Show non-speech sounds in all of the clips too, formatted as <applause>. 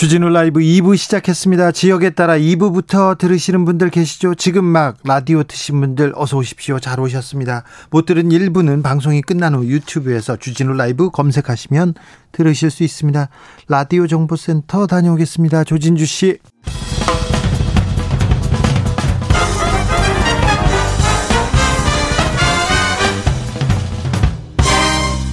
주진우 라이브 2부 시작했습니다. 지역에 따라 2부부터 들으시는 분들 계시죠? 지금 막 라디오 트신 분들 어서 오십시오. 잘 오셨습니다. 못 들은 1부는 방송이 끝난 후 유튜브에서 주진우 라이브 검색하시면 들으실 수 있습니다. 라디오 정보센터 다녀오겠습니다. 조진주 씨.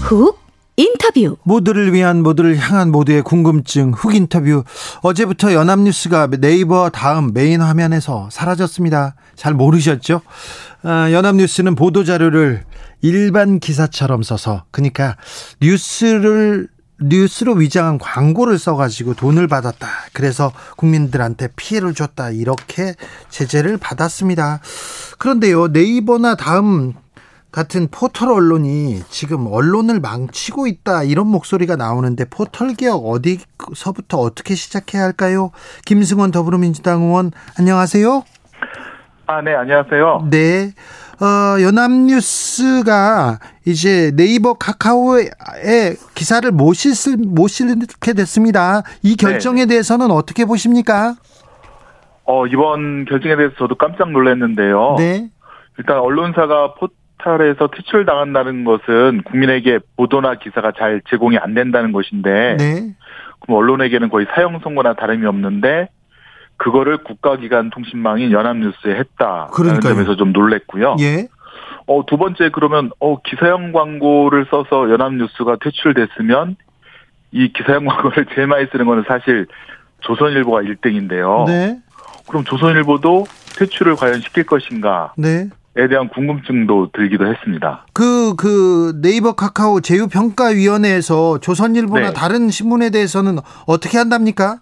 훅 인터뷰 모두를 위한 모두를 향한 모두의 궁금증 훅 인터뷰 어제부터 연합뉴스가 네이버 다음 메인 화면에서 사라졌습니다. 잘 모르셨죠? 아, 연합뉴스는 보도 자료를 일반 기사처럼 써서 그러니까 뉴스를 뉴스로 위장한 광고를 써가지고 돈을 받았다. 그래서 국민들한테 피해를 줬다. 이렇게 제재를 받았습니다. 그런데요, 네이버나 다음 같은 포털 언론이 지금 언론을 망치고 있다 이런 목소리가 나오는데 포털 개혁 어디서부터 어떻게 시작해야 할까요? 김승원 더불어민주당 의원 안녕하세요. 아, 네, 안녕하세요. 네. 어, 연합뉴스가 이제 네이버 카카오에 기사를 못, 실, 못 실게 됐습니다. 이 결정에 네 대해서는 어떻게 보십니까? 어, 이번 결정에 대해서 저도 깜짝 놀랐는데요. 네. 일단 언론사가 포, 포털에서 퇴출당한다는 것은 국민에게 보도나 기사가 잘 제공이 안 된다는 것인데 네. 그럼 언론에게는 거의 사형 선고나 다름이 없는데 그거를 국가기관 통신망인 연합뉴스에 했다라는 그러니까요. 점에서 좀 놀랬고요. 예. 어, 두 번째 그러면 어, 기사형 광고를 써서 연합뉴스가 퇴출됐으면 이 기사형 광고를 <laughs> 제일 많이 쓰는 거는 사실 조선일보가 1등인데요. 네. 그럼 조선일보도 퇴출을 과연 시킬 것인가? 네. 에 대한 궁금증도 들기도 했습니다. 그, 그 네이버 카카오 제휴평가위원회에서 조선일보나 네. 다른 신문에 대해서는 어떻게 한답니까?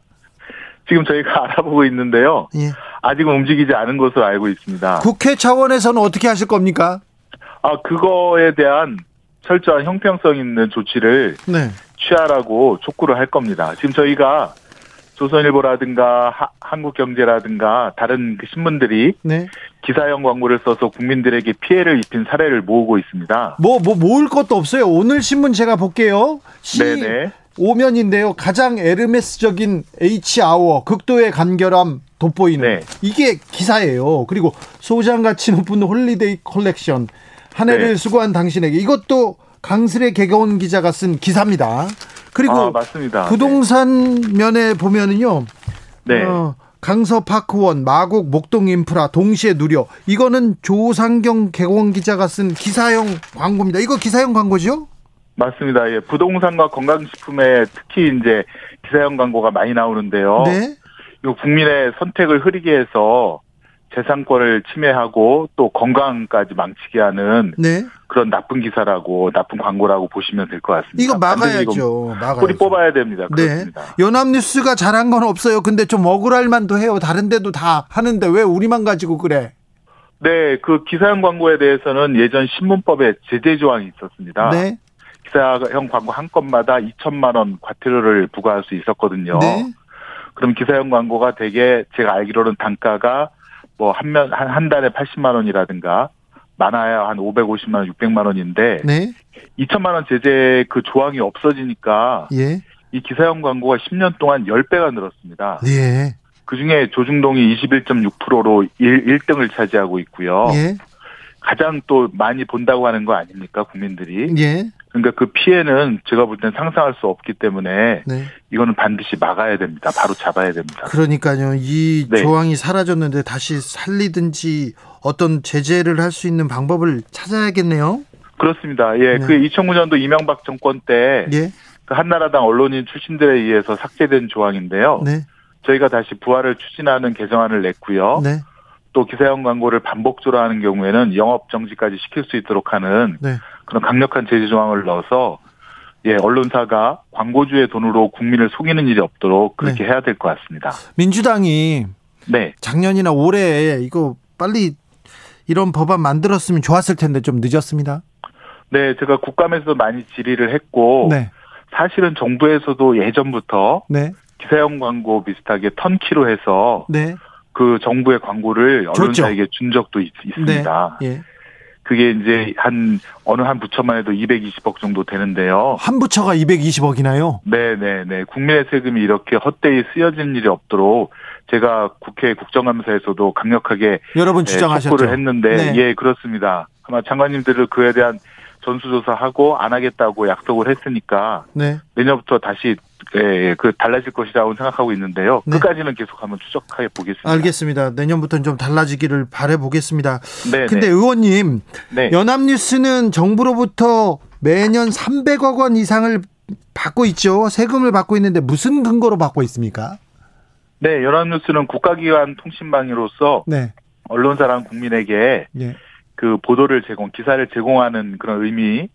지금 저희가 <laughs> 알아보고 있는데요. 예. 아직은 움직이지 않은 것으로 알고 있습니다. 국회 차원에서는 어떻게 하실 겁니까? 아, 그거에 대한 철저한 형평성 있는 조치를 네. 취하라고 촉구를 할 겁니다. 지금 저희가 조선일보라든가 하, 한국경제라든가 다른 그 신문들이 네. 기사형 광고를 써서 국민들에게 피해를 입힌 사례를 모으고 있습니다. 뭐, 뭐, 모을 것도 없어요. 오늘 신문 제가 볼게요. 시 네네. 오면인데요. 가장 에르메스적인 H아워, 극도의 간결함 돋보이는. 네. 이게 기사예요. 그리고 소장가치 높은 holiday 컬렉션. 한 해를 네. 수고한 당신에게. 이것도 강슬의 객원 기자가 쓴 기사입니다. 그리고 아, 맞습니다. 부동산 네. 면에 보면은요. 네. 어, 강서파크원, 마곡, 목동 인프라 동시에 누려. 이거는 조상경 객원 기자가 쓴 기사형 광고입니다. 이거 기사형 광고죠? 맞습니다. 예. 부동산과 건강식품에 특히 이제 기사형 광고가 많이 나오는데요. 네. 이 국민의 선택을 흐리게 해서 재산권을 침해하고 또 건강까지 망치게 하는 네. 그런 나쁜 기사라고 나쁜 광고라고 보시면 될 것 같습니다. 이거 막아야죠. 막아야죠. 뿌리 뽑아야 됩니다. 네. 그렇습니다. 네. 연합뉴스가 잘한 건 없어요. 근데 좀 억울할 만도 해요. 다른 데도 다 하는데 왜 우리만 가지고 그래? 네, 그 기사형 광고에 대해서는 예전 신문법에 제재 조항이 있었습니다. 네. 기사형 광고 한 건마다 2천만 원 과태료를 부과할 수 있었거든요. 네. 그럼 기사형 광고가 되게 제가 알기로는 단가가 뭐한면한한 달에 80만 원이라든가 많아야 한 550만 원, 600만 원인데 네. 2천만 원 제재 그 조항이 없어지니까 예. 이 기사형 광고가 10년 동안 10배가 늘었습니다. 예. 그중에 조중동이 21.6%로 1, 1등을 차지하고 있고요. 예. 가장 또 많이 본다고 하는 거 아닙니까 국민들이? 예. 그러니까 그 피해는 제가 볼 땐 상상할 수 없기 때문에 네. 이거는 반드시 막아야 됩니다. 바로 잡아야 됩니다. 그러니까요. 이 네. 조항이 사라졌는데 다시 살리든지 어떤 제재를 할 수 있는 방법을 찾아야겠네요. 그렇습니다. 예, 네. 그 2009년도 이명박 정권 때 예. 그 한나라당 언론인 출신들에 의해서 삭제된 조항인데요. 네. 저희가 다시 부활을 추진하는 개정안을 냈고요. 네. 또 기사형 광고를 반복적으로 하는 경우에는 영업 정지까지 시킬 수 있도록 하는 네. 그런 강력한 제재 조항을 넣어서 예, 언론사가 광고주의 돈으로 국민을 속이는 일이 없도록 그렇게 네. 해야 될 것 같습니다. 민주당이 네. 작년이나 올해 이거 빨리 이런 법안 만들었으면 좋았을 텐데 좀 늦었습니다. 네, 제가 국감에서 많이 질의를 했고 네. 사실은 정부에서도 예전부터 네. 기사형 광고 비슷하게 턴키로 해서 네. 그 정부의 광고를 언론사에게 준 적도 있, 습니다 네. 예. 그게 이제 한 어느 한 부처만 해도 220억 정도 되는데요. 한 부처가 220억이나요? 네, 네, 네. 국민의 세금이 이렇게 헛되이 쓰여진 일이 없도록 제가 국회 국정감사에서도 강력하게 여러분 네, 주장하셨죠. 를 했는데 네. 예, 그렇습니다. 아마 장관님들을 그에 대한 전수조사하고 안 하겠다고 약속을 했으니까 네. 내년부터 다시 예, 예, 그 달라질 것이라고 생각하고 있는데요. 네. 끝까지는 계속 한번 추적해 보겠습니다. 알겠습니다. 내년부터는 좀 달라지기를 바래 보겠습니다. 네. 근데 네. 의원님, 네. 연합뉴스는 정부로부터 매년 300억 원 이상을 받고 있죠. 세금을 받고 있는데 무슨 근거로 받고 있습니까? 네, 연합뉴스는 국가기관 통신망으로서 네. 언론사랑 국민에게 네. 그 보도를 제공, 기사를 제공하는 그런 의미,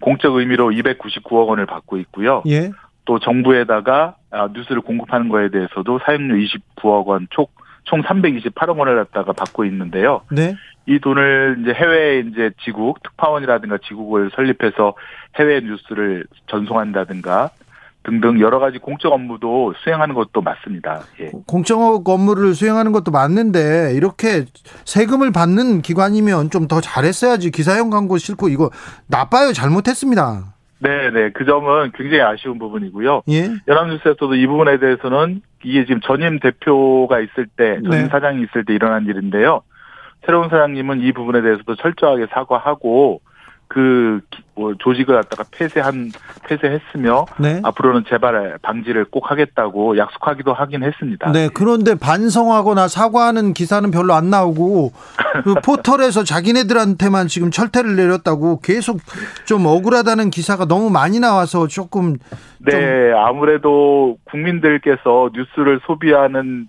공적 의미로 299억 원을 받고 있고요. 예. 또 정부에다가 아, 뉴스를 공급하는 거에 대해서도 사용료 29억 원, 총, 총 328억 원을 갖다가 받고 있는데요. 네. 이 돈을 이제 해외 이제 지국, 특파원이라든가 지국을 설립해서 해외 뉴스를 전송한다든가 등등 여러 가지 공적 업무도 수행하는 것도 맞습니다. 예. 공적 업무를 수행하는 것도 맞는데 이렇게 세금을 받는 기관이면 좀 더 잘했어야지 기사형 광고 싫고 이거 나빠요 잘못했습니다. 네, 네. 그 점은 굉장히 아쉬운 부분이고요. 예? 연합뉴스에서도 이 부분에 대해서는 이게 지금 전임 대표가 있을 때, 전임 네. 사장이 있을 때 일어난 일인데요. 새로운 사장님은 이 부분에 대해서도 철저하게 사과하고 그뭐 조직을 갖다가 폐쇄한 폐쇄했으며 네. 앞으로는 재발 방지를 꼭 하겠다고 약속하기도 하긴 했습니다. 네, 그런데 반성하거나 사과하는 기사는 별로 안 나오고 그 <laughs> 포털에서 자기네들한테만 지금 철퇴를 내렸다고 계속 좀 억울하다는 기사가 너무 많이 나와서 조금 네, 아무래도 국민들께서 뉴스를 소비하는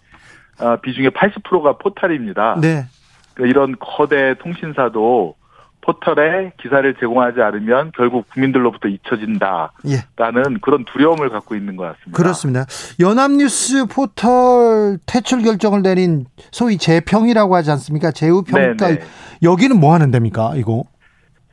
아, 비중의 80%가 포털입니다. 네. 그러니까 이런 거대 통신사도 포털에 기사를 제공하지 않으면 결국 국민들로부터 잊혀진다라는 예. 그런 두려움을 갖고 있는 것 같습니다. 그렇습니다. 연합뉴스 포털 퇴출 결정을 내린 소위 재평이라고 하지 않습니까? 재우평가 네, 네. 여기는 뭐 하는 데입니까? 이거?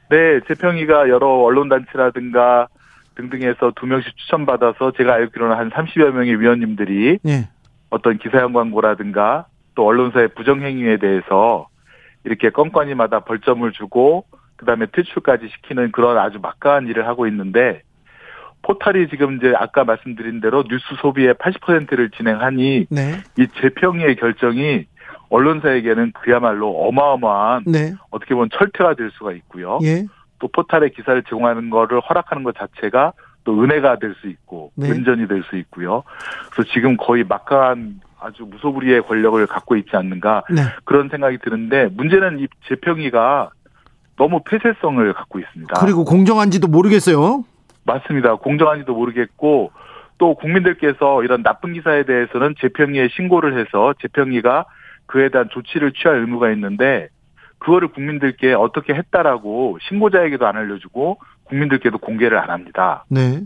네, 재평이가 여러 언론 단체라든가 등등에서 두 명씩 추천받아서 제가 알기로는 한 30여 명의 위원님들이 예. 어떤 기사형 광고라든가 또 언론사의 부정행위에 대해서 이렇게 건건이마다 벌점을 주고 그다음에 퇴출까지 시키는 그런 아주 막강한 일을 하고 있는데 포탈이 지금 이제 아까 말씀드린 대로 뉴스 소비의 80%를 진행하니 네. 이 재평의 결정이 언론사에게는 그야말로 어마어마한 네. 어떻게 보면 철퇴가 될 수가 있고요. 예. 또 포탈에 기사를 제공하는 거를 허락하는 것 자체가 또 은혜가 될 수 있고 네. 은전이 될 수 있고요. 그래서 지금 거의 막강한 아주 무소불위의 권력을 갖고 있지 않는가 네. 그런 생각이 드는데 문제는 이 재평이가 너무 폐쇄성을 갖고 있습니다. 그리고 공정한지도 모르겠어요. 맞습니다. 공정한지도 모르겠고 또 국민들께서 이런 나쁜 기사에 대해서는 재평이에 신고를 해서 재평이가 그에 대한 조치를 취할 의무가 있는데 그거를 국민들께 어떻게 했다라고 신고자에게도 안 알려주고 국민들께도 공개를 안 합니다. 네.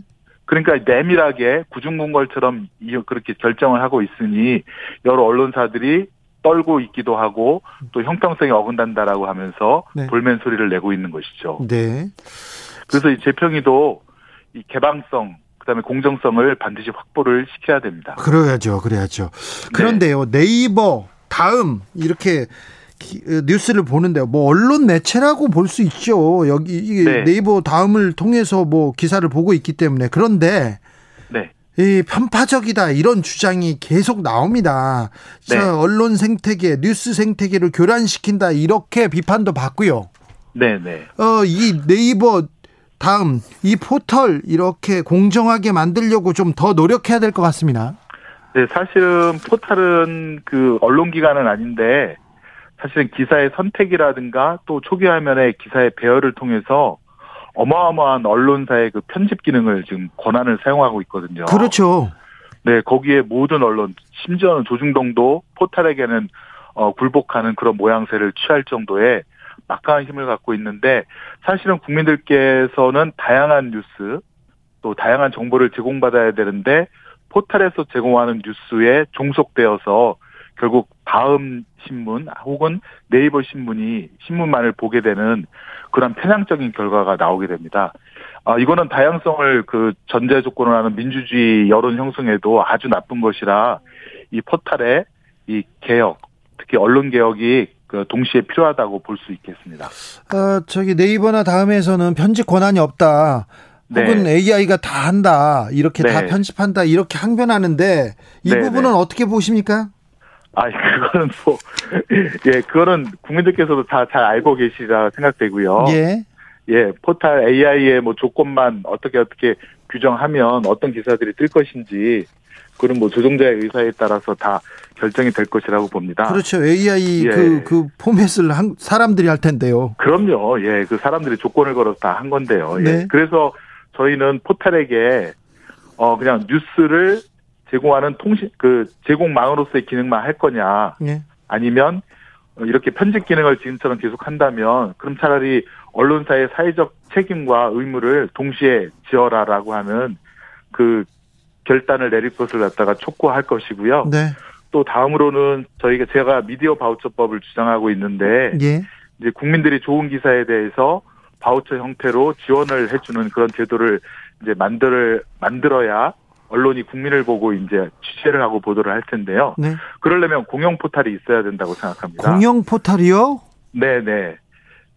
그러니까 내밀하게 구중궁궐처럼 그렇게 결정을 하고 있으니 여러 언론사들이 떨고 있기도 하고 또 형평성이 어긋난다라고 하면서 네. 볼멘 소리를 내고 있는 것이죠. 네. 그래서 이 재평이도 이 개방성 그다음에 공정성을 반드시 확보를 시켜야 됩니다. 그래야죠, 그래야죠. 그런데요, 네. 네이버 다음 이렇게 어, 뉴스를 보는데 뭐 언론 매체라고 볼 수 있죠. 여기 이게 네. 네이버 다음을 통해서 뭐 기사를 보고 있기 때문에 그런데 네. 이 편파적이다 이런 주장이 계속 나옵니다. 네. 언론 생태계, 뉴스 생태계를 교란시킨다 이렇게 비판도 받고요. 네, 네. 어, 이 네이버 다음 이 포털 이렇게 공정하게 만들려고 좀 더 노력해야 될 것 같습니다. 네, 사실은 포털은 그 언론 기관은 아닌데 사실은 기사의 선택이라든가 또 초기 화면에 기사의 배열을 통해서 어마어마한 언론사의 그 편집 기능을 지금 권한을 사용하고 있거든요. 그렇죠. 네, 거기에 모든 언론, 심지어는 조중동도 포탈에게는 어, 굴복하는 그런 모양새를 취할 정도의 막강한 힘을 갖고 있는데 사실은 국민들께서는 다양한 뉴스 또 다양한 정보를 제공받아야 되는데 포탈에서 제공하는 뉴스에 종속되어서 결국 다음 신문 혹은 네이버 신문이 신문만을 보게 되는 그런 편향적인 결과가 나오게 됩니다. 아, 이거는 다양성을 그 전제 조건으로 하는 민주주의 여론 형성에도 아주 나쁜 것이라 이 포탈의 이 개혁, 특히 언론 개혁이 그 동시에 필요하다고 볼 수 있겠습니다. 어, 저기 네이버나 다음에서는 편집 권한이 없다. 네. 혹은 AI가 다 한다. 이렇게 네. 다 편집한다. 이렇게 항변하는데 이 네, 부분은 네. 어떻게 보십니까? 아, 그거는 뭐, <laughs> 예, 그거는 국민들께서도 다 잘 알고 계시라 생각되고요. 예. 예, 포탈 AI의 뭐 조건만 어떻게 어떻게 규정하면 어떤 기사들이 뜰 것인지 그런 뭐 조정자의 의사에 따라서 다 결정이 될 것이라고 봅니다. 그렇죠. AI 예. 그, 그 포맷을 한 사람들이 할 텐데요. 그럼요. 예. 그 사람들이 조건을 걸어서 다 한 건데요. 예. 네. 그래서 저희는 포탈에게 어, 그냥 뉴스를 제공하는 통신, 그 제공망으로서의 기능만 할 거냐. 네. 아니면 이렇게 편집 기능을 지금처럼 계속 한다면 그럼 차라리 언론사의 사회적 책임과 의무를 동시에 지어라라고 하는 그 결단을 내릴 것을 갖다가 촉구할 것이고요. 네. 또 다음으로는 저희가 제가 미디어 바우처법을 주장하고 있는데 예. 이제 국민들이 좋은 기사에 대해서 바우처 형태로 지원을 해주는 그런 제도를 이제 만들 만들어야 언론이 국민을 보고 이제 취재를 하고 보도를 할 텐데요. 네. 그러려면 공영 포탈이 있어야 된다고 생각합니다. 공영 포탈이요? 네네.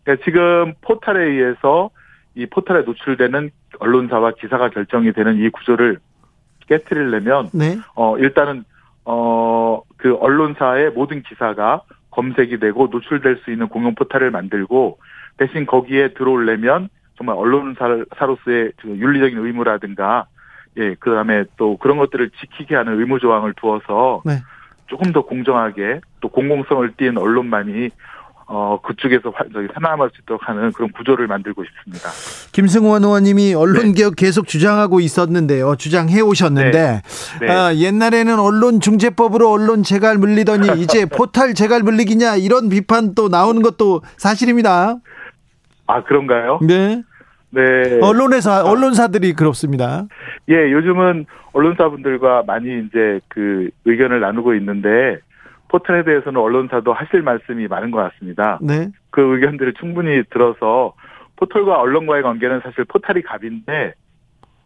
그러니까 지금 포탈에 의해서 이 포탈에 노출되는 언론사와 기사가 결정이 되는 이 구조를 깨뜨리려면 네. 어 일단은 어 그 언론사의 모든 기사가 검색이 되고 노출될 수 있는 공용 포탈을 만들고 대신 거기에 들어오려면 정말 언론사로서의 그 윤리적인 의무라든가 예 그 다음에 또 그런 것들을 지키게 하는 의무 조항을 두어서 네. 조금 더 공정하게 또 공공성을 띈 언론만이 어, 그쪽에서 저기 살아남을 수 있도록 하는 그런 구조를 만들고 싶습니다. 김승원 의원님이 언론개혁 네. 계속 주장하고 있었는데요. 주장해 오셨는데, 네. 네. 아, 옛날에는 언론중재법으로 언론 재갈 물리더니 <laughs> 이제 포탈 재갈 물리기냐 이런 비판 또 나오는 것도 사실입니다. 아, 그런가요? 네. 네. 언론에서, 언론사들이 그렇습니다. 예, 요즘은 언론사분들과 많이 이제 그 의견을 나누고 있는데, 포털에 대해서는 언론사도 하실 말씀이 많은 것 같습니다. 네. 그 의견들을 충분히 들어서 포털과 언론과의 관계는 사실 포털이 갑인데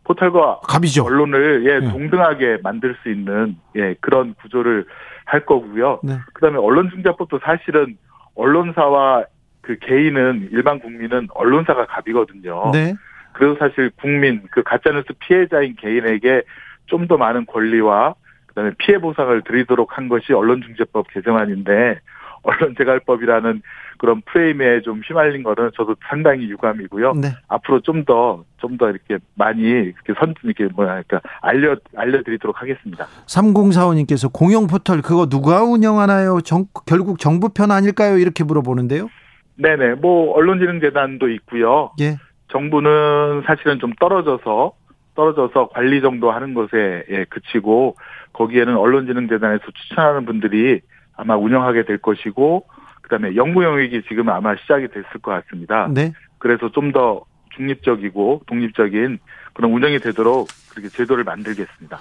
포털과 갑이죠. 언론을 예 네. 동등하게 만들 수 있는 예 그런 구조를 할 거고요. 네. 그다음에 언론중재법도 사실은 언론사와 그 개인은 일반 국민은 언론사가 갑이거든요. 네. 그래서 사실 국민 그 가짜뉴스 피해자인 개인에게 좀 더 많은 권리와 그다음에 피해 보상을 드리도록 한 것이 언론중재법 개정안인데 <laughs> 언론재갈법이라는 그런 프레임에 좀 휘말린 거는 저도 상당히 유감이고요. 네. 앞으로 좀 더 좀 더 이렇게 많이 이렇게 선 이렇게 뭐야 그러니까 알려 알려드리도록 하겠습니다. 3045님께서 공영 포털 그거 누가 운영하나요? 정, 결국 정부 편 아닐까요? 이렇게 물어보는데요. 네네 뭐 언론진흥재단도 있고요. 예. 정부는 사실은 좀 떨어져서 떨어져서 관리 정도 하는 것에 예, 그치고 거기에는 언론진흥재단에서 추천하는 분들이 아마 운영하게 될 것이고 그다음에 연구 영역이 지금 아마 시작이 됐을 것 같습니다. 네. 그래서 좀 더 중립적이고 독립적인 그런 운영이 되도록 그렇게 제도를 만들겠습니다.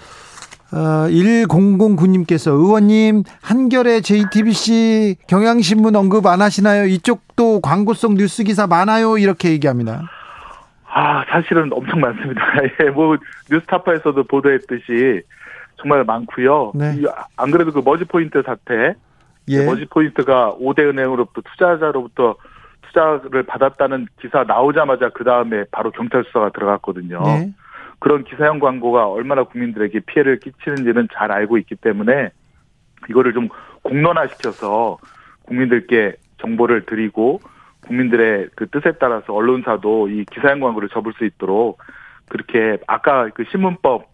어, 1009님께서 의원님 한결에 JTBC 경향신문 언급 안 하시나요? 이쪽도 광고성 뉴스 기사 많아요. 이렇게 얘기합니다. 아, 사실은 엄청 많습니다. <laughs> 예, 뭐 뉴스타파에서도 보도했듯이 정말 많고요. 네. 안 그래도 그 머지 포인트 사태, 예. 머지 포인트가 5대 은행으로부터 투자자로부터 투자를 받았다는 기사 나오자마자 그 다음에 바로 경찰 수사가 들어갔거든요. 네. 그런 기사형 광고가 얼마나 국민들에게 피해를 끼치는지는 잘 알고 있기 때문에 이거를 좀 공론화시켜서 국민들께 정보를 드리고 국민들의 그 뜻에 따라서 언론사도 이 기사형 광고를 접을 수 있도록 그렇게 아까 그 신문법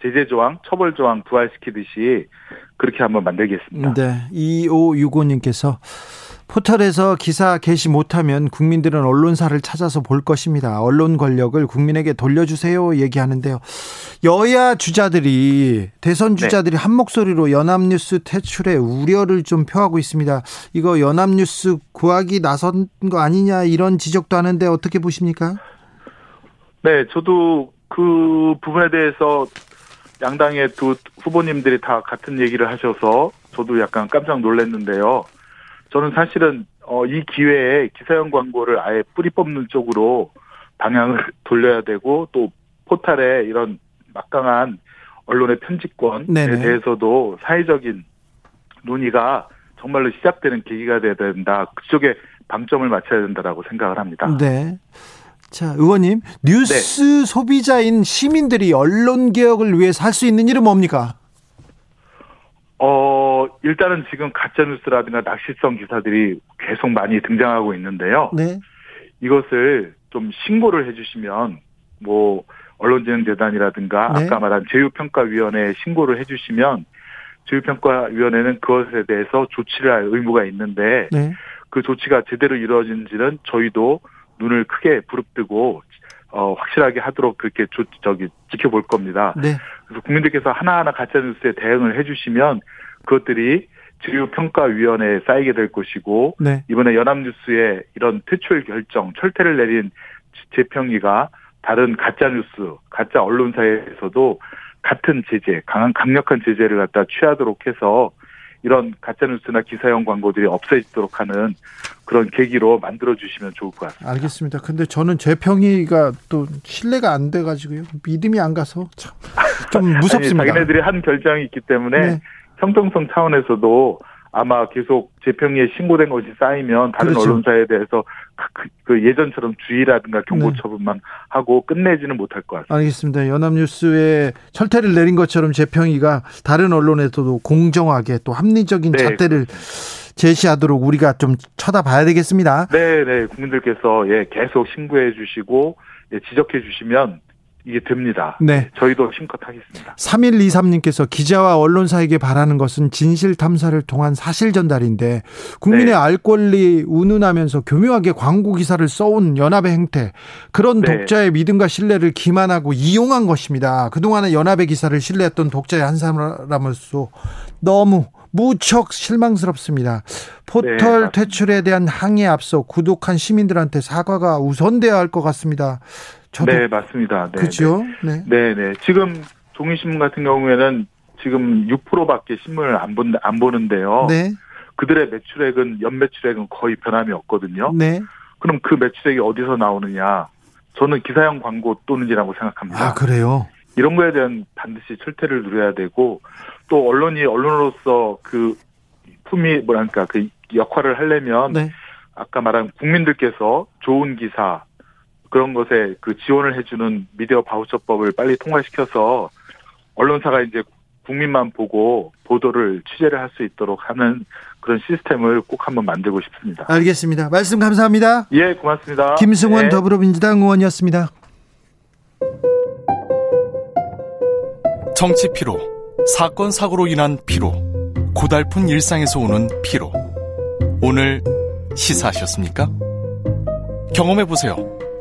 제재 조항, 처벌 조항 부활시키듯이 그렇게 한번 만들겠습니다. 네. 2565님께서 포털에서 기사 게시 못하면 국민들은 언론사를 찾아서 볼 것입니다. 언론 권력을 국민에게 돌려주세요. 얘기하는데요. 여야 주자들이, 대선 네. 주자들이 네. 한 목소리로 연합뉴스 퇴출에 우려를 좀 표하고 있습니다. 이거 연합뉴스 구하기 나선 거 아니냐 이런 지적도 하는데 어떻게 보십니까? 네, 저도 그 부분에 대해서 양당의 두 후보님들이 다 같은 얘기를 하셔서 저도 약간 깜짝 놀랐는데요. 저는 사실은 어, 이 기회에 기사형 광고를 아예 뿌리 뽑는 쪽으로 방향을 <laughs> 돌려야 되고 또 포탈에 이런 막강한 언론의 편집권에 네네. 대해서도 사회적인 논의가 정말로 시작되는 계기가 돼야 된다. 그쪽에 방점을 맞춰야 된다라고 생각을 합니다. 네. 자, 의원님, 뉴스 네. 소비자인 시민들이 언론 개혁을 위해서 할수 있는 일은 뭡니까? 어, 일단은 지금 가짜뉴스라든가 낚시성 기사들이 계속 많이 등장하고 있는데요. 네. 이것을 좀 신고를 해주시면, 뭐, 언론진흥재단이라든가 네. 아까 말한 제휴평가위원회에 신고를 해주시면 제휴평가위원회는 그것에 대해서 조치를 할 의무가 있는데 네. 그 조치가 제대로 이루어진지는 저희도 눈을 크게 부릅뜨고 어, 확실하게 하도록 그렇게 조, 저기 지켜볼 겁니다. 네. 그래서 국민들께서 하나하나 가짜 뉴스에 대응을 해주시면 그것들이 제휴평가위원회에 쌓이게 될 것이고 네. 이번에 연합뉴스의 이런 퇴출 결정, 철퇴를 내린 재평위가 다른 가짜 뉴스, 가짜 언론사에서도 같은 제재, 강한 강력한 제재를 갖다 취하도록 해서 이런 가짜 뉴스나 기사형 광고들이 없어지도록 하는 그런 계기로 만들어 주시면 좋을 것 같습니다. 알겠습니다. 근데 저는 제 평의가 또 신뢰가 안 돼 가지고요. 믿음이 안 가서 참 좀 무섭습니다. 아니, 자기네들이 한 결정이 있기 때문에 네. 형평성 차원에서도 아마 계속 재평에 신고된 것이 쌓이면 다른 그렇죠. 언론사에 대해서 그, 그 예전처럼 주의라든가 경고 네. 처분만 하고 끝내지는 못할 것 같습니다. 알겠습니다. 연합뉴스에 철퇴를 내린 것처럼 재평이가 다른 언론에서도 공정하게 또 합리적인 네, 잣대를. 제시하도록 우리가 좀 쳐다봐야 되겠습니다. 네, 네. 국민들께서 예, 계속 신고해 주시고 예, 지적해 주시면 이게 됩니다. 네. 저희도 힘껏 하겠습니다. 3123님께서 기자와 언론사에게 바라는 것은 진실 탐사를 통한 사실 전달인데 국민의 네. 알 권리 운운하면서 교묘하게 광고 기사를 써온 연합의 행태 그런 네. 독자의 믿음과 신뢰를 기만하고 이용한 것입니다. 그동안에 연합의 기사를 신뢰했던 독자의 한 사람으로서 너무 무척 실망스럽습니다. 포털 네, 퇴출에 대한 항의에 앞서 구독한 시민들한테 사과가 우선돼야 할 것 같습니다. 저도 네 맞습니다. 네, 그죠? 네. 네, 네. 지금 종이신문 같은 경우에는 지금 6%밖에 신문을 안 본, 안 보는데요. 네. 그들의 매출액은 연 매출액은 거의 변함이 없거든요. 네. 그럼 그 매출액이 어디서 나오느냐? 저는 기사형 광고 또는지라고 생각합니다. 아, 그래요? 이런 거에 대한 반드시 철퇴를 누려야 되고 또 언론이 언론으로서 그 품이 뭐랄까 그 역할을 하려면 네. 아까 말한 국민들께서 좋은 기사 그런 것에 그 지원을 해주는 미디어 바우처법을 빨리 통과시켜서 언론사가 이제 국민만 보고 보도를 취재를 할 수 있도록 하는 그런 시스템을 꼭 한번 만들고 싶습니다. 알겠습니다. 말씀 감사합니다. 예, 고맙습니다. 김승원 네. 더불어민주당 의원이었습니다. 정치 피로, 사건 사고로 인한 피로, 고달픈 일상에서 오는 피로. 오늘 시사하셨습니까? 경험해 보세요.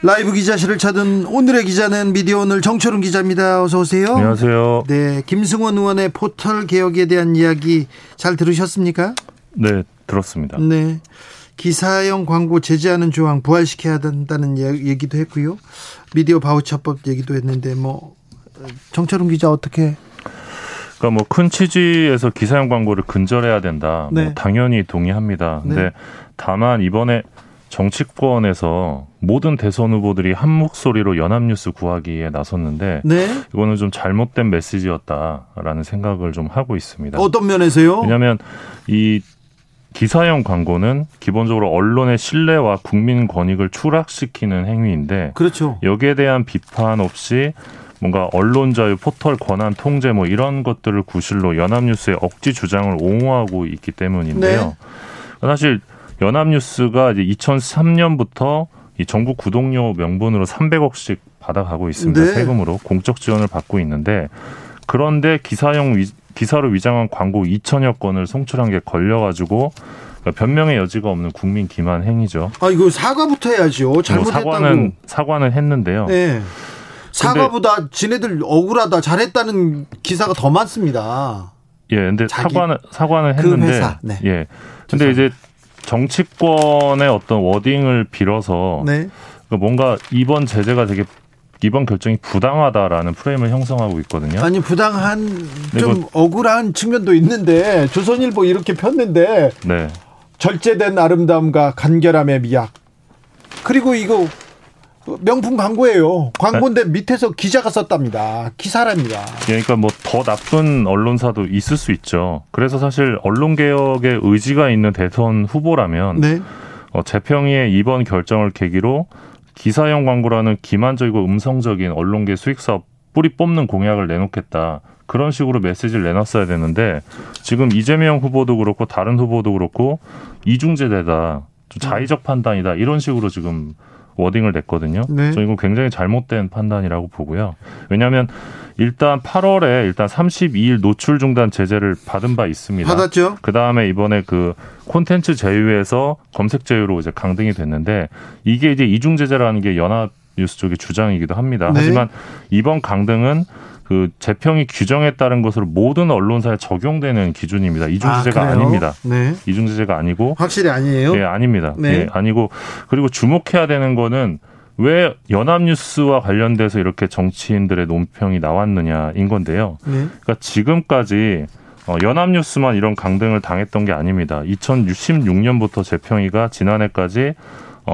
라이브 기자실을 찾은 오늘의 기자는 미디어 오늘 정철은 기자입니다. 어서 오세요. 안녕하세요. 네, 김승원 의원의 포털 개혁에 대한 이야기 잘 들으셨습니까? 네, 들었습니다. 네. 기사형 광고 제재하는 조항 부활시켜야 된다는 얘기도 했고요. 미디어 바우처법 얘기도 했는데 뭐 정철은 기자 어떻게 그러니까 뭐 큰 취지에서 기사형 광고를 근절해야 된다. 뭐 네. 뭐 당연히 동의합니다. 근데 네. 다만 이번에 정치권에서 모든 대선 후보들이 한 목소리로 연합뉴스 구하기에 나섰는데 네? 이거는 좀 잘못된 메시지였다라는 생각을 좀 하고 있습니다. 어떤 면에서요? 왜냐하면 이 기사형 광고는 기본적으로 언론의 신뢰와 국민 권익을 추락시키는 행위인데 그렇죠. 여기에 대한 비판 없이 뭔가 언론 자유, 포털 권한 통제 뭐 이런 것들을 구실로 연합뉴스의 억지 주장을 옹호하고 있기 때문인데요. 네. 사실 연합뉴스가 이제 2003년부터 이 정부 구독료 명분으로 300억씩 받아가고 있습니다. 네. 세금으로 공적 지원을 받고 있는데 그런데 기사용 위, 기사로 위장한 광고 2천여 건을 송출한 게 걸려가지고 그러니까 변명의 여지가 없는 국민 기만 행위죠. 아 이거 사과부터 해야죠. 뭐 잘못했다고. 사과는 사과는 했는데요. 네. 사과보다 지네들 억울하다 잘했다는 기사가 더 많습니다. 예, 근데 사과는 사과는 그 했는데 그 회사, 네. 예. 근데 죄송합니다. 이제 정치권의 어떤 워딩을 빌어서 네. 그 뭔가 이번 제재가 되게 이번 결정이 부당하다라는 프레임을 형성하고 있거든요. 아니 부당한 네, 좀 뭐, 억울한 측면도 있는데 조선일보 이렇게 폈는데 네. 절제된 아름다움과 간결함의 미학 그리고 이거 명품 광고예요. 광고인데 네. 밑에서 기자가 썼답니다. 기사랍니다. 그러니까 뭐 더 나쁜 언론사도 있을 수 있죠. 그래서 사실 언론 개혁에 의지가 있는 대선 후보라면 네. 어, 재평의의 이번 결정을 계기로 기사형 광고라는 기만적이고 음성적인 언론계 수익 사업 뿌리 뽑는 공약을 내놓겠다. 그런 식으로 메시지를 내놨어야 되는데 지금 이재명 후보도 그렇고 다른 후보도 그렇고 이중제대다. 좀 자의적 판단이다. 이런 식으로 지금 워딩을 냈거든요. 네. 저 이건 굉장히 잘못된 판단이라고 보고요. 왜냐하면 일단 8월에 일단 32일 노출 중단 제재를 받은 바 있습니다. 받았죠. 그 다음에 이번에 그 콘텐츠 제휴에서 검색 제휴로 이제 강등이 됐는데 이게 이제 이중 제재라는 게 연합 뉴스 쪽의 주장이기도 합니다. 네. 하지만 이번 강등은 그 재평이 규정에 따른 것으로 모든 언론사에 적용되는 기준입니다. 이중 제재가 아, 닙니다 네. 이중 제재가 아니고 확실히 아니에요? 예, 아닙니다. 네. 예, 아니고 그리고 주목해야 되는 거는 왜 연합뉴스와 관련돼서 이렇게 정치인들의 논평이 나왔느냐인 건데요. 네. 그러니까 지금까지 어, 연합뉴스만 이런 강등을 당했던 게 아닙니다. 2016년부터 재평이가 지난해까지 어,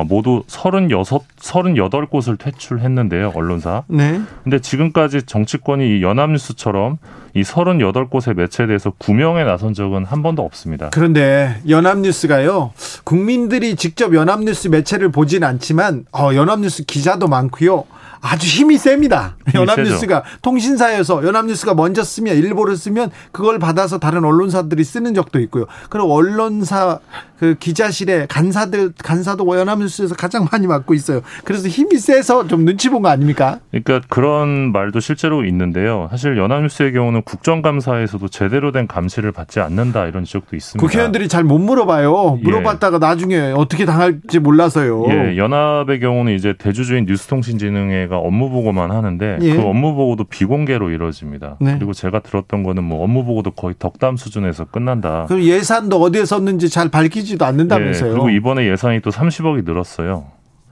모두 36, 38곳을 퇴출했는데요, 언론사. 네. 근데 지금까지 정치권이 이 연합뉴스처럼 이 38곳의 매체에 대해서 구명에 나선 적은 한 번도 없습니다. 그런데 연합뉴스가요, 국민들이 직접 연합뉴스 매체를 보진 않지만, 어, 연합뉴스 기자도 많고요. 아주 힘이 셉니다. 연합뉴스가 통신사에서 연합뉴스가 먼저 쓰면 일보를 쓰면 그걸 받아서 다른 언론사들이 쓰는 적도 있고요. 그리고 언론사 그 기자실에 간사들 간사도 연합뉴스에서 가장 많이 맡고 있어요. 그래서 힘이 세서 좀 눈치 본 거 아닙니까? 그러니까 그런 말도 실제로 있는데요. 사실 연합뉴스의 경우는 국정감사에서도 제대로 된 감시를 받지 않는다 이런 지적도 있습니다. 국회의원들이 잘 못 물어봐요. 예. 물어봤다가 예. 나중에 어떻게 당할지 몰라서요. 예, 연합의 경우는 이제 대주주인 뉴스통신진흥회가 업무 보고만 하는데 예. 그 업무 보고도 비공개로 이루어집니다. 네. 그리고 제가 들었던 거는 뭐 업무 보고도 거의 덕담 수준에서 끝난다. 그럼 예산도 어디에 썼는지 잘 밝히지 나지도 않는다면서요. 네, 그리고 이번에 예산이 또 30억이 늘었어요.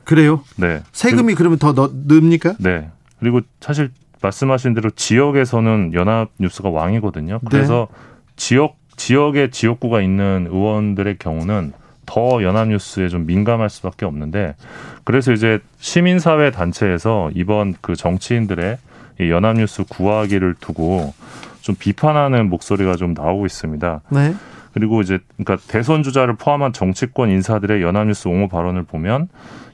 그래요? 네. 세금이 그리고, 그러면 더 넣 습니까? 네. 그리고 사실 말씀하신 대로 지역에서는 연합뉴스가 왕이거든요. 네. 그래서 네. 지역 지역에 지역구가 있는 의원들의 경우는 더 연합뉴스에 좀 민감할 수밖에 없는데 그래서 이제 시민사회 단체에서 이번 그 정치인들의 이 연합뉴스 구하기를 두고 좀 비판하는 목소리가 좀 나오고 있습니다. 네. 그리고 이제 그러니까 대선 주자를 포함한 정치권 인사들의 연합뉴스 옹호 발언을 보면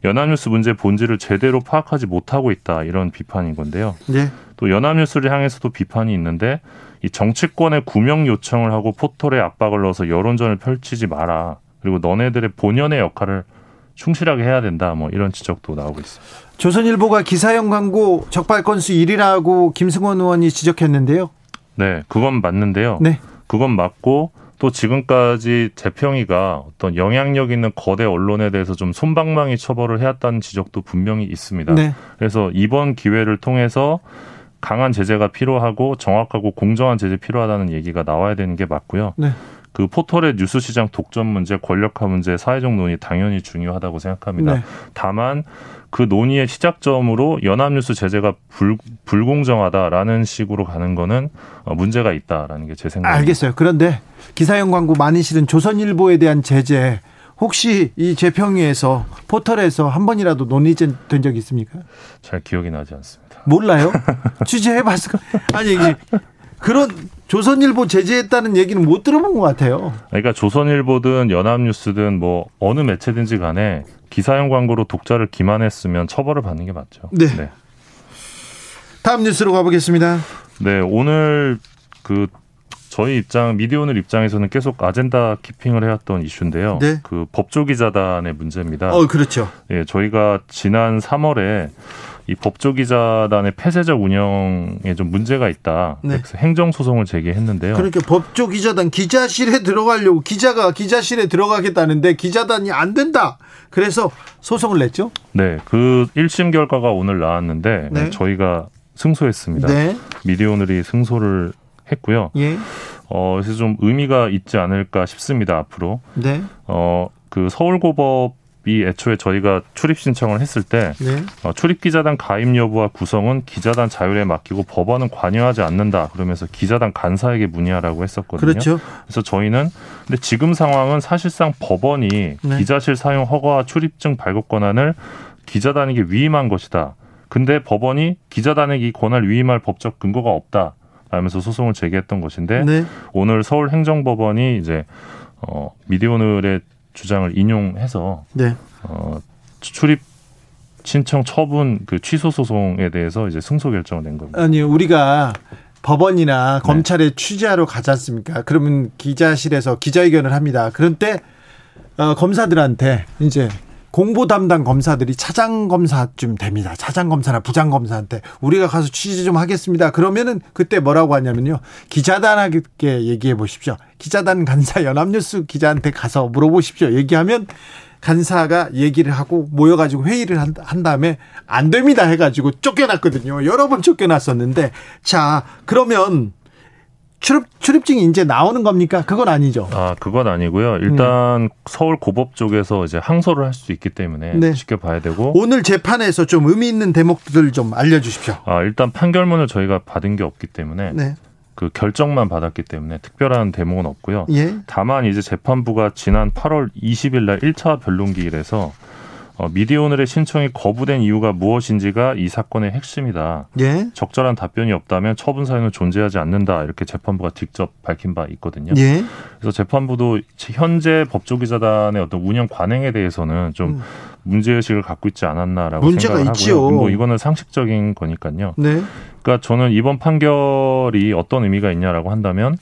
연합뉴스 문제 본질을 제대로 파악하지 못하고 있다 이런 비판인 건데요. 네. 또 연합뉴스를 향해서도 비판이 있는데 이 정치권의 구명 요청을 하고 포털에 압박을 넣어서 여론전을 펼치지 마라. 그리고 너네들의 본연의 역할을 충실하게 해야 된다. 뭐 이런 지적도 나오고 있습니다. 조선일보가 기사형 광고 적발 건수 1위라고 김승원 의원이 지적했는데요. 네, 그건 맞는데요. 네. 그건 맞고 또 지금까지 재평이가 어떤 영향력 있는 거대 언론에 대해서 좀 손방망이 처벌을 해왔다는 지적도 분명히 있습니다. 네. 그래서 이번 기회를 통해서 강한 제재가 필요하고 정확하고 공정한 제재 필요하다는 얘기가 나와야 되는 게 맞고요. 네. 그 포털의 뉴스 시장 독점 문제, 권력화 문제, 사회적 논의 당연히 중요하다고 생각합니다. 네. 다만 그 논의의 시작점으로 연합뉴스 제재가 불, 불공정하다라는 식으로 가는 거는 어, 문제가 있다라는 게 제 생각입니다. 알겠어요. 그런데 기사형 광고 많이 실은 조선일보에 대한 제재 혹시 이 재평위에서 포털에서 한 번이라도 논의된 적 있습니까? 잘 기억이 나지 않습니다. 몰라요? <laughs> 취재해봤을 아니 그런 조선일보 제재했다는 얘기는 못 들어본 것 같아요. 그러니까 조선일보든 연합뉴스든 뭐 어느 매체든지 간에 기사형 광고로 독자를 기만했으면 처벌을 받는 게 맞죠. 네. 네. 다음 뉴스로 가보겠습니다. 네, 오늘 그 저희 입장 미디어오늘 입장에서는 계속 아젠다 키핑을 해왔던 이슈인데요. 네. 그 법조기자단의 문제입니다. 어, 그렇죠. 예, 저희가 지난 3월에 이 법조기자단의 폐쇄적 운영에 좀 문제가 있다. 네. 그래서 행정소송을 제기했는데요. 그러니까 법조기자단 기자실에 들어가려고 기자가 기자실에 들어가겠다는데 기자단이 안 된다. 그래서 소송을 냈죠. 네, 그 1심 결과가 오늘 나왔는데 네. 저희가 승소했습니다. 네. 미디어오늘이 승소를 했고요. 예. 어, 그래서 좀 의미가 있지 않을까 싶습니다, 앞으로. 네. 어, 그 서울고법 이 애초에 저희가 출입 신청을 했을 때 네. 어, 출입 기자단 가입 여부와 구성은 기자단 자율에 맡기고 법원은 관여하지 않는다 그러면서 기자단 간사에게 문의하라고 했었거든요. 그렇죠. 그래서 저희는 근데 지금 상황은 사실상 법원이 네. 기자실 사용 허가와 출입증 발급 권한을 기자단에게 위임한 것이다. 근데 법원이 기자단에게 이 권한을 위임할 법적 근거가 없다. 라면서 소송을 제기했던 것인데 네. 오늘 서울행정법원이 이제 어 미디어오늘의 주장을 인용해서 네. 어 출입 신청 처분 그 취소 소송에 대해서 이제 승소 결정을 낸 겁니다. 아니 우리가 법원이나 네. 검찰에 네. 취재하러 가지 않습니까? 그러면 기자실에서 기자회견을 합니다. 그런 때 어, 검사들한테 이제 공보 담당 검사들이 차장 검사쯤 됩니다. 차장 검사나 부장 검사한테 우리가 가서 취재 좀 하겠습니다. 그러면은 그때 뭐라고 하냐면요. 기자단에게 얘기해 보십시오. 기자단 간사 연합뉴스 기자한테 가서 물어보십시오. 얘기하면 간사가 얘기를 하고 모여가지고 회의를 한, 한 다음에 안 됩니다 해가지고 쫓겨났거든요. 여러 번 쫓겨났었는데 자 그러면 출입 출입증이 이제 나오는 겁니까? 그건 아니죠. 아, 그건 아니고요. 일단 음. 서울 고법 쪽에서 이제 항소를 할 수 있기 때문에 네. 지켜봐야 되고 오늘 재판에서 좀 의미 있는 대목들 좀 알려주십시오. 아, 일단 판결문을 저희가 받은 게 없기 때문에 네. 그 결정만 받았기 때문에 특별한 대목은 없고요. 예. 다만 이제 재판부가 지난 8월 20일 날 1차 변론 기일에서 어, 미디어오늘의 신청이 거부된 이유가 무엇인지가 이 사건의 핵심이다. 예. 적절한 답변이 없다면 처분 사유는 존재하지 않는다. 이렇게 재판부가 직접 밝힌 바 있거든요. 예. 그래서 재판부도 현재 법조기자단의 어떤 운영 관행에 대해서는 좀 음. 문제 의식을 갖고 있지 않았나라고 생각을 있지요. 하고요. 뭐 이거는 상식적인 거니까요. 네. 그러니까 저는 이번 판결이 어떤 의미가 있냐라고 한다면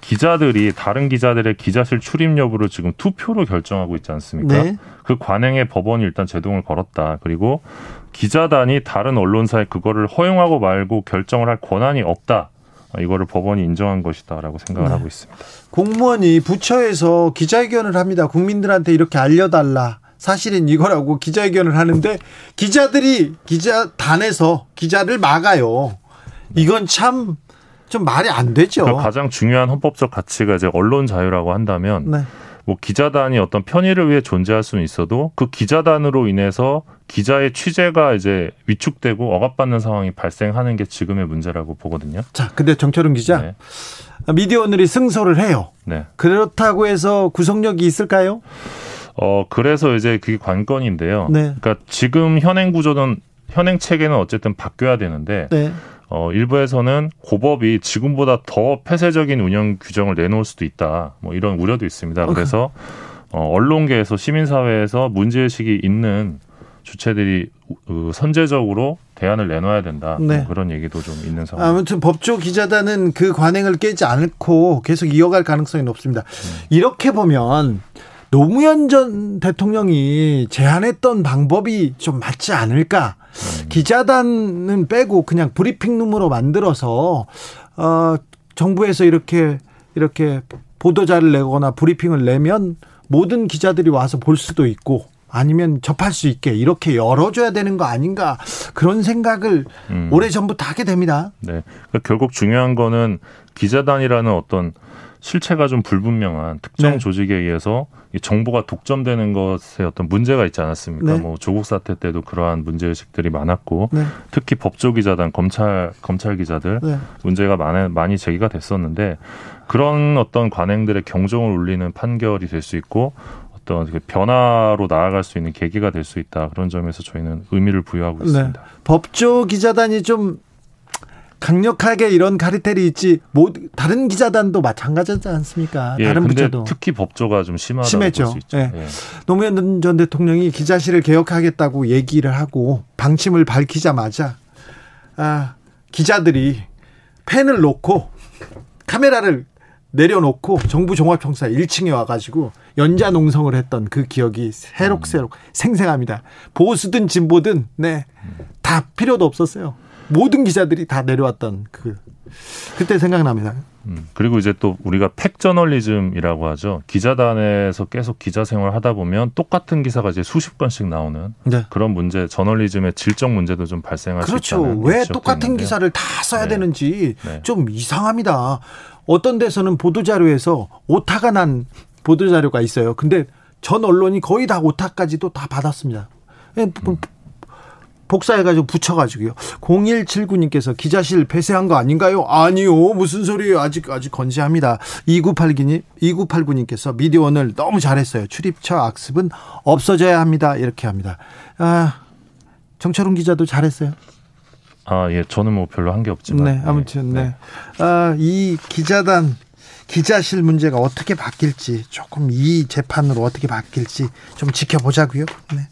기자들이 다른 기자들의 기자실 출입 여부를 지금 투표로 결정하고 있지 않습니까? 네. 그 관행에 법원이 일단 제동을 걸었다. 그리고 기자단이 다른 언론사에 그거를 허용하고 말고 결정을 할 권한이 없다. 이거를 법원이 인정한 것이다라고 생각을 네. 하고 있습니다. 공무원이 부처에서 기자회견을 합니다. 국민들한테 이렇게 알려달라. 사실은 이거라고 기자회견을 하는데 기자들이 기자단에서 기자를 막아요. 이건 참 좀 말이 안 되죠. 그러니까 가장 중요한 헌법적 가치가 이제 언론 자유라고 한다면 네. 뭐 기자단이 어떤 편의를 위해 존재할 수는 있어도 그 기자단으로 인해서 기자의 취재가 이제 위축되고 억압받는 상황이 발생하는 게 지금의 문제라고 보거든요. 자, 근데 정철은 기자, 네. 미디어 오늘이 승소를 해요. 네. 그렇다고 해서 구속력이 있을까요? 어, 그래서 이제 그게 관건인데요. 네. 그러니까 지금 현행 구조는 현행 체계는 어쨌든 바뀌어야 되는데 네. 어, 일부에서는 고법이 지금보다 더 폐쇄적인 운영 규정을 내놓을 수도 있다. 뭐 이런 우려도 있습니다. 그래서 어, 언론계에서 시민사회에서 문제의식이 있는 주체들이 어, 선제적으로 대안을 내놔야 된다. 뭐 네. 뭐 그런 얘기도 좀 있는 상황. 아무튼 법조 기자단은 그 관행을 깨지 않고 계속 이어갈 가능성이 높습니다. 음. 이렇게 보면 노무현 전 대통령이 제안했던 방법이 좀 맞지 않을까? 음. 기자단은 빼고 그냥 브리핑룸으로 만들어서 어 정부에서 이렇게 이렇게 보도자를 내거나 브리핑을 내면 모든 기자들이 와서 볼 수도 있고 아니면 접할 수 있게 이렇게 열어줘야 되는 거 아닌가 그런 생각을 음. 오래 전부터 하게 됩니다. 네, 그러니까 결국 중요한 거는 기자단이라는 어떤 실체가 좀 불분명한 특정 네. 조직에 의해서 이 정보가 독점되는 것에 어떤 문제가 있지 않았습니까? 네. 뭐 조국 사태 때도 그러한 문제 의식들이 많았고 네. 특히 법조 기자단, 검찰 검찰 기자들 네. 문제가 많이 많이 제기가 됐었는데 그런 어떤 관행들의 경종을 울리는 판결이 될 수 있고 어떤 그 변화로 나아갈 수 있는 계기가 될 수 있다 그런 점에서 저희는 의미를 부여하고 네. 있습니다. 법조 기자단이 좀 강력하게 이런 가리텔이 있지 뭐 다른 기자단도 마찬가지지 않습니까? 예, 다른 부처도 특히 법조가 좀 심하다고 심했죠. 볼수 있죠. 예. 예. 노무현 전 대통령이 기자실을 개혁하겠다고 얘기를 하고 방침을 밝히자마자 아, 기자들이 펜을 놓고 카메라를 내려놓고 정부 종합청사 1층에 와가지고 연자 농성을 했던 그 기억이 새록새록 음. 생생합니다. 보수든 진보든 네 다 필요도 없었어요. 모든 기자들이 다 내려왔던 그 그때 생각납니다. 음, 그리고 이제 또 우리가 팩 저널리즘이라고 하죠. 기자단에서 계속 기자 생활 하다 보면 똑같은 기사가 이제 수십 건씩 나오는 네. 그런 문제, 저널리즘의 질적 문제도 좀 발생할 그렇죠. 수 있다는 왜 똑같은 있는데요. 기사를 다 써야 네. 되는지 네. 좀 이상합니다. 어떤 데서는 보도 자료에서 오타가 난 보도 자료가 있어요. 근데 전 언론이 거의 다 오타까지도 다 받았습니다. 음. 복사해가지고 붙여가지고요. 0179님께서 기자실 폐쇄한 거 아닌가요? 아니요. 무슨 소리예요. 아직, 아직 건재합니다. 2989님, 2989님께서 미디어원을 너무 잘했어요. 출입처 악습은 없어져야 합니다. 이렇게 합니다. 아, 정철웅 기자도 잘했어요. 아, 예. 저는 뭐 별로 한 게 없지만. 네, 아무튼, 네. 네. 아, 이 기자단, 기자실 문제가 어떻게 바뀔지, 조금 이 재판으로 어떻게 바뀔지 좀 지켜보자고요. 네.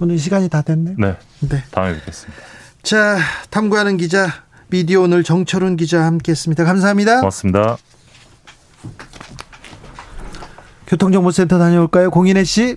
오늘 시간이 다 됐네요. 네. 네. 다음에 뵙겠습니다. 자, 탐구하는 기자 미디어 오늘 정철훈 기자 함께했습니다. 감사합니다. 고맙습니다. 교통정보센터 다녀올까요, 공인혜 씨?